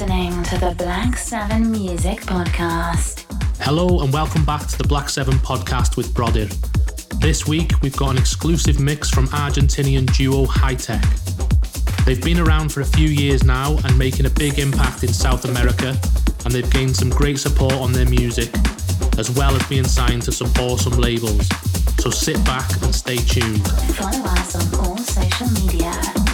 listening to the Black 7 Music Podcast. Hello and welcome back to the Black 7 Podcast with Brodir. This week we've got an exclusive mix from Argentinian duo Hi-Tek. They've been around for a few years now and making a big impact in South America, and they've gained some great support on their music, as well as being signed to some awesome labels. So sit back and stay tuned. Follow us on all social media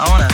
I wanna